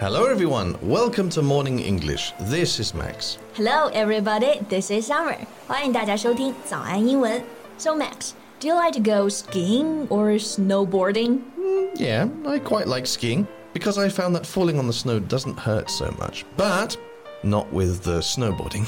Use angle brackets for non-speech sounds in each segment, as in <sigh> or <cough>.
Hello, everyone. Welcome to Morning English. This is Max. Hello, everybody. This is Summer. 欢迎大家收听早安英文。So Max, do you like to go skiing or snowboarding? Yeah, I quite like skiing because I found that falling on the snow doesn't hurt so much. But not with the snowboarding.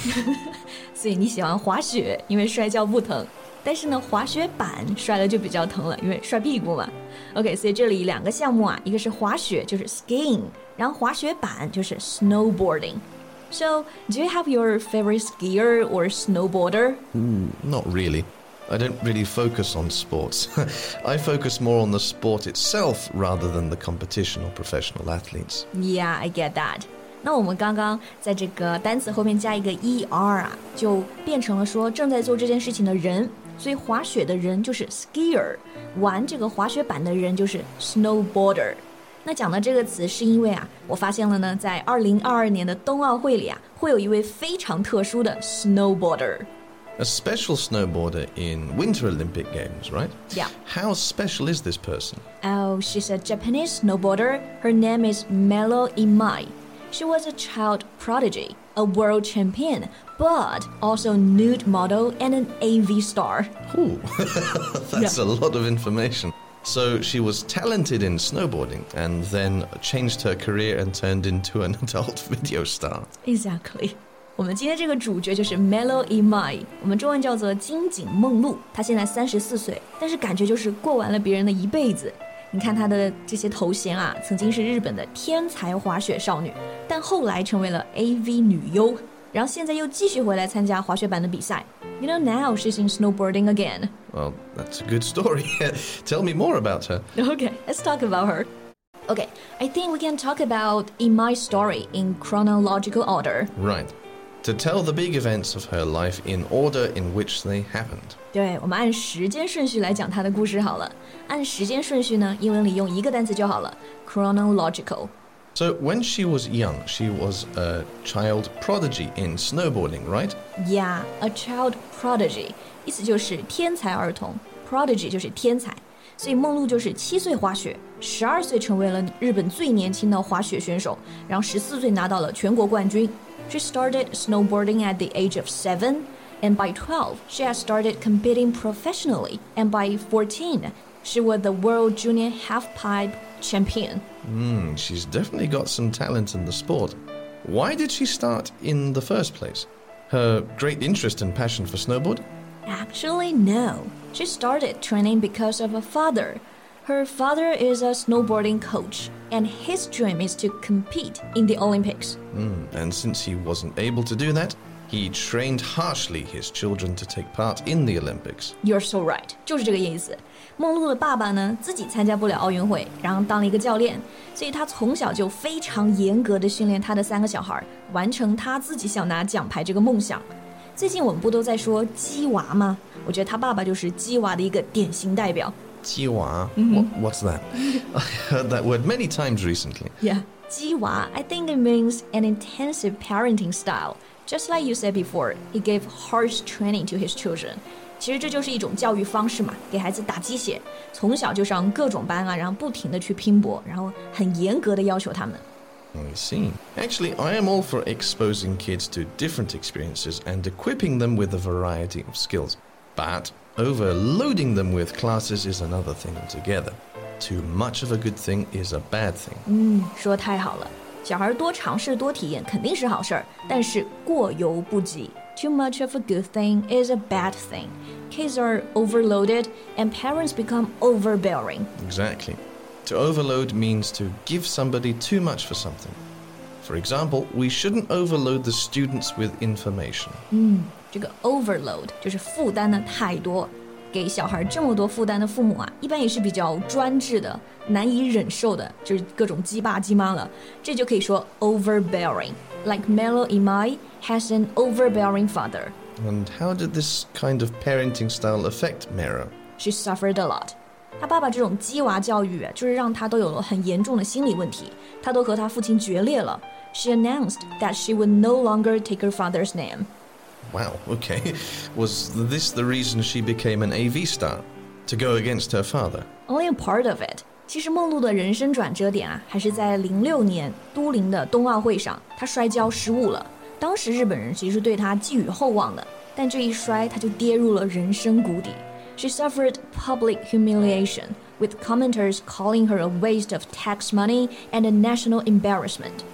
<laughs> 所以你喜欢滑雪，因为摔跤不疼。 但是呢，滑雪板摔了就比较疼了，因为摔屁股嘛。OK，所以这里两个项目啊，一个是滑雪，就是 skiing，然后滑雪板就是 snowboarding。So, do you have your favorite skier or snowboarder? Mm, not really. I don't really focus on sports. <laughs> I focus more on the sport itself rather than the competition or professional athletes. Yeah, I get that. 那我们刚刚在这个单词后面加一个 er 啊，就变成了说正在做这件事情的人。 所以滑雪的人就是 skier，玩这个滑雪板的人就是 snowboarder。那讲到这个词，是因为啊，我发现了呢，在二零二二年的冬奥会里啊，会有一位非常特殊的 snowboarder。A special snowboarder in Winter Olympic Games, right? Yeah. How special is this person? Oh, she's a Japanese snowboarder. Her name is Melo Imai. She was a child prodigy, a world champion, but also nude model and an AV star. Ooh, <laughs> that's yeah. a lot of information. So she was talented in snowboarding and then changed her career and turned into an <laughs> adult video star. Exactly. 我们今天这个主角就是 Melo Imai，我们中文叫做今井梦露。她现在三十四岁，但是感觉就是过完了别人的一辈子。你看她的这些头衔啊，曾经是日本的天才滑雪少女，但后来成为了 AV 女优，然后现在又继续回来参加滑雪板的比赛。You know now she's in snowboarding again. Well, that's a good story. <laughs> Tell me more about her. Okay, let's talk about her. Okay, I think we can talk about Imai's story in chronological order. Right. To tell the big events of her life in order in which they happened. 对，我们按时间顺序来讲她的故事好了。按时间顺序呢，英文里用一个单词就好了，chronological。 So when she was young, she was a child prodigy in snowboarding, right? Yeah, a child prodigy，意思就是天才儿童，prodigy 就是天才。所以梦露就是七岁滑雪，十二岁成为了日本最年轻的滑雪选手，然后十四岁拿到了全国冠军。 She started snowboarding at the age of seven, and by 12, she had started competing professionally. And by 14, she was the world junior halfpipe champion. Hmm, she's definitely got some talent in the sport. Why did she start in the first place? Her great interest and passion for snowboard? Actually, no. She started training because of her father. Her father is a snowboarding coach, and his dream is to compete in the Olympics. Hmm, and since he wasn't able to do that, he trained harshly his children to take part in the Olympics. You're so right，就是这个意思。梦露的爸爸呢，自己参加不了奥运会，然后当了一个教练，所以他从小就非常严格的训练他的三个小孩，完成他自己想拿奖牌这个梦想。最近我们不都在说鸡娃吗？我觉得他爸爸就是鸡娃的一个典型代表。 Jiwa? What, what's that? <laughs> I heard that word many times recently. Yeah. 鸡娃, I think it means an intensive parenting style. Just like you said before, he gave harsh training to his children. 其实这就是一种教育方式嘛，给孩子打鸡血，从小就上各种班啊，然后不停的去拼搏，然后很严格的要求他们。 I see. Actually, I am all for exposing kids to different experiences and equipping them with a variety of skills. But overloading them with classes is another thing altogether. Too much of a good thing is a bad thing. 嗯，说得太好了，小孩多尝试多体验肯定是好事儿，但是过犹不及。Too much of a good thing is a bad thing. Kids are overloaded and parents become overbearing. Exactly. To overload means to give somebody too much for something. For example, we shouldn't overload the students with information. 这个 overload 就是负担的太多，给小孩这么多负担的父母啊，一般也是比较专制的、难以忍受的，就是各种鸡爸鸡妈了。这就可以说 overbearing。Like Melo Imai has an overbearing father. And how did this kind of parenting style affect Mero? She suffered a lot. 他爸爸这种鸡娃教育啊，就是让他都有了很严重的心理问题，他都和他父亲决裂了。 She announced that she would no longer take her father's name. Wow, okay. Was this the reason she became an AV star? To go against her father? Only a part of it. 其实梦露的人生转折点啊，还是在零六年都灵的冬奥会上，她摔跤失误了。当时日本人其实对她寄予厚望的，但这一摔，她就跌入了人生谷底。She suffered public humiliation, with commenters calling her a waste of tax money and a national embarrassment.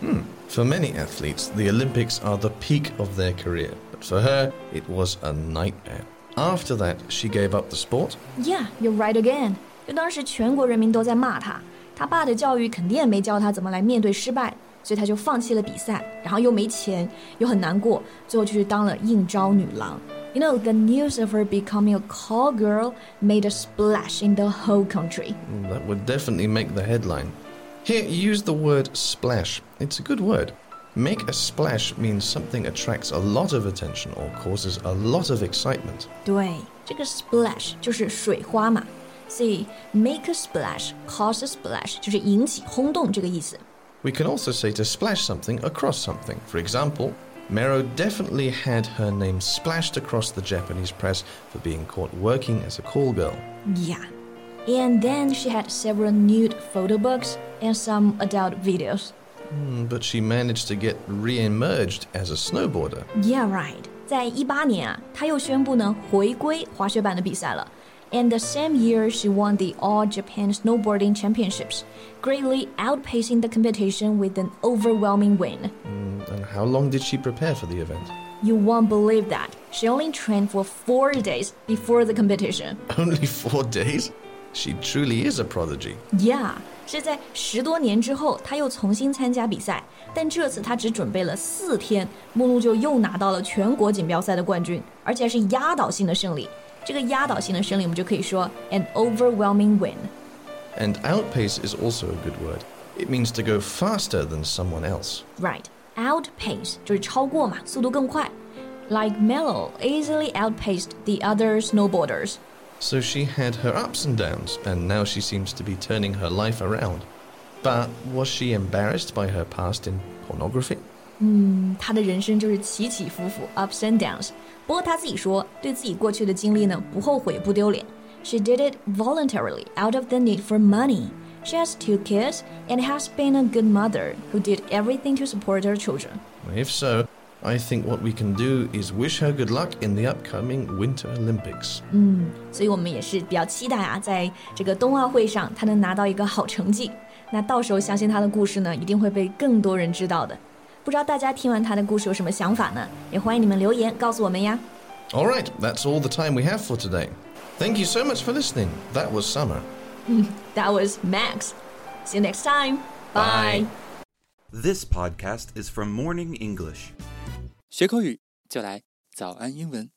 Hmm. For many athletes, the Olympics are the peak of their career, but for her, it was a nightmare. After that, she gave up the sport. Yeah, you're right again. 就当时全国人民都在骂他，他爸的教育肯定也没教他怎么来面对失败，所以他就放弃了比赛，然后又没钱，又很难过，最后就去当了应招女郎。You know, the news of her becoming a call girl made a splash in the whole country. Mm, that would definitely make the headline. Here, use the word splash. It's a good word. Make a splash means something attracts a lot of attention or causes a lot of excitement. 对，这个 splash 就是水花嘛。See, make a splash, cause a splash 就是引起轰动这个意思。We can also say to splash something across something. For example, Mero definitely had her name splashed across the Japanese press for being caught working as a call girl. Yeah. And then she had several nude photo books and some adult videos. Mm, but she managed to get re-emerged as a snowboarder. Yeah, right. 在一八年啊，她又宣布呢回归滑雪板的比赛了。and the same year she won the All Japan Snowboarding Championships, greatly outpacing the competition with an overwhelming win. Mm, and how long did she prepare for the event? You won't believe that. She only trained for four days before the competition. <laughs> Only four days? She truly is a prodigy. Yeah. 是在十多年之后，他又重新参加比赛，但这次他只准备了四天，梦露就又拿到了全国锦标赛的冠军，而且是压倒性的胜利。这个压倒性的胜利，我们就可以说 an overwhelming win。And outpace is also a good word. It means to go faster than someone else. Right, outpace 就是超过嘛，速度更快。Like Melo easily outpaced the other snowboarders. So she had her ups and downs, and now she seems to be turning her life around. But was she embarrassed by her past in pornography? 嗯，她的人生就是起起伏伏，ups and downs。不过她自己说，对自己过去的经历呢，不后悔不丢脸。She did it voluntarily out of the need for money. She has two kids and has been a good mother who did everything to support her children. If so, I think what we can do is wish her good luck in the upcoming Winter Olympics. 嗯，所以我们也是比较期待啊，在这个冬奥会上，她能拿到一个好成绩。那到时候相信她的故事呢，一定会被更多人知道的。不知道大家听完他的故事有什么想法呢？也欢迎你们留言告诉我们呀。All right, that's all the time we have for today. Thank you so much for listening. That was Summer. <laughs> that was Max. See you next time. Bye. This podcast is from Morning English. 学口语就来早安英文。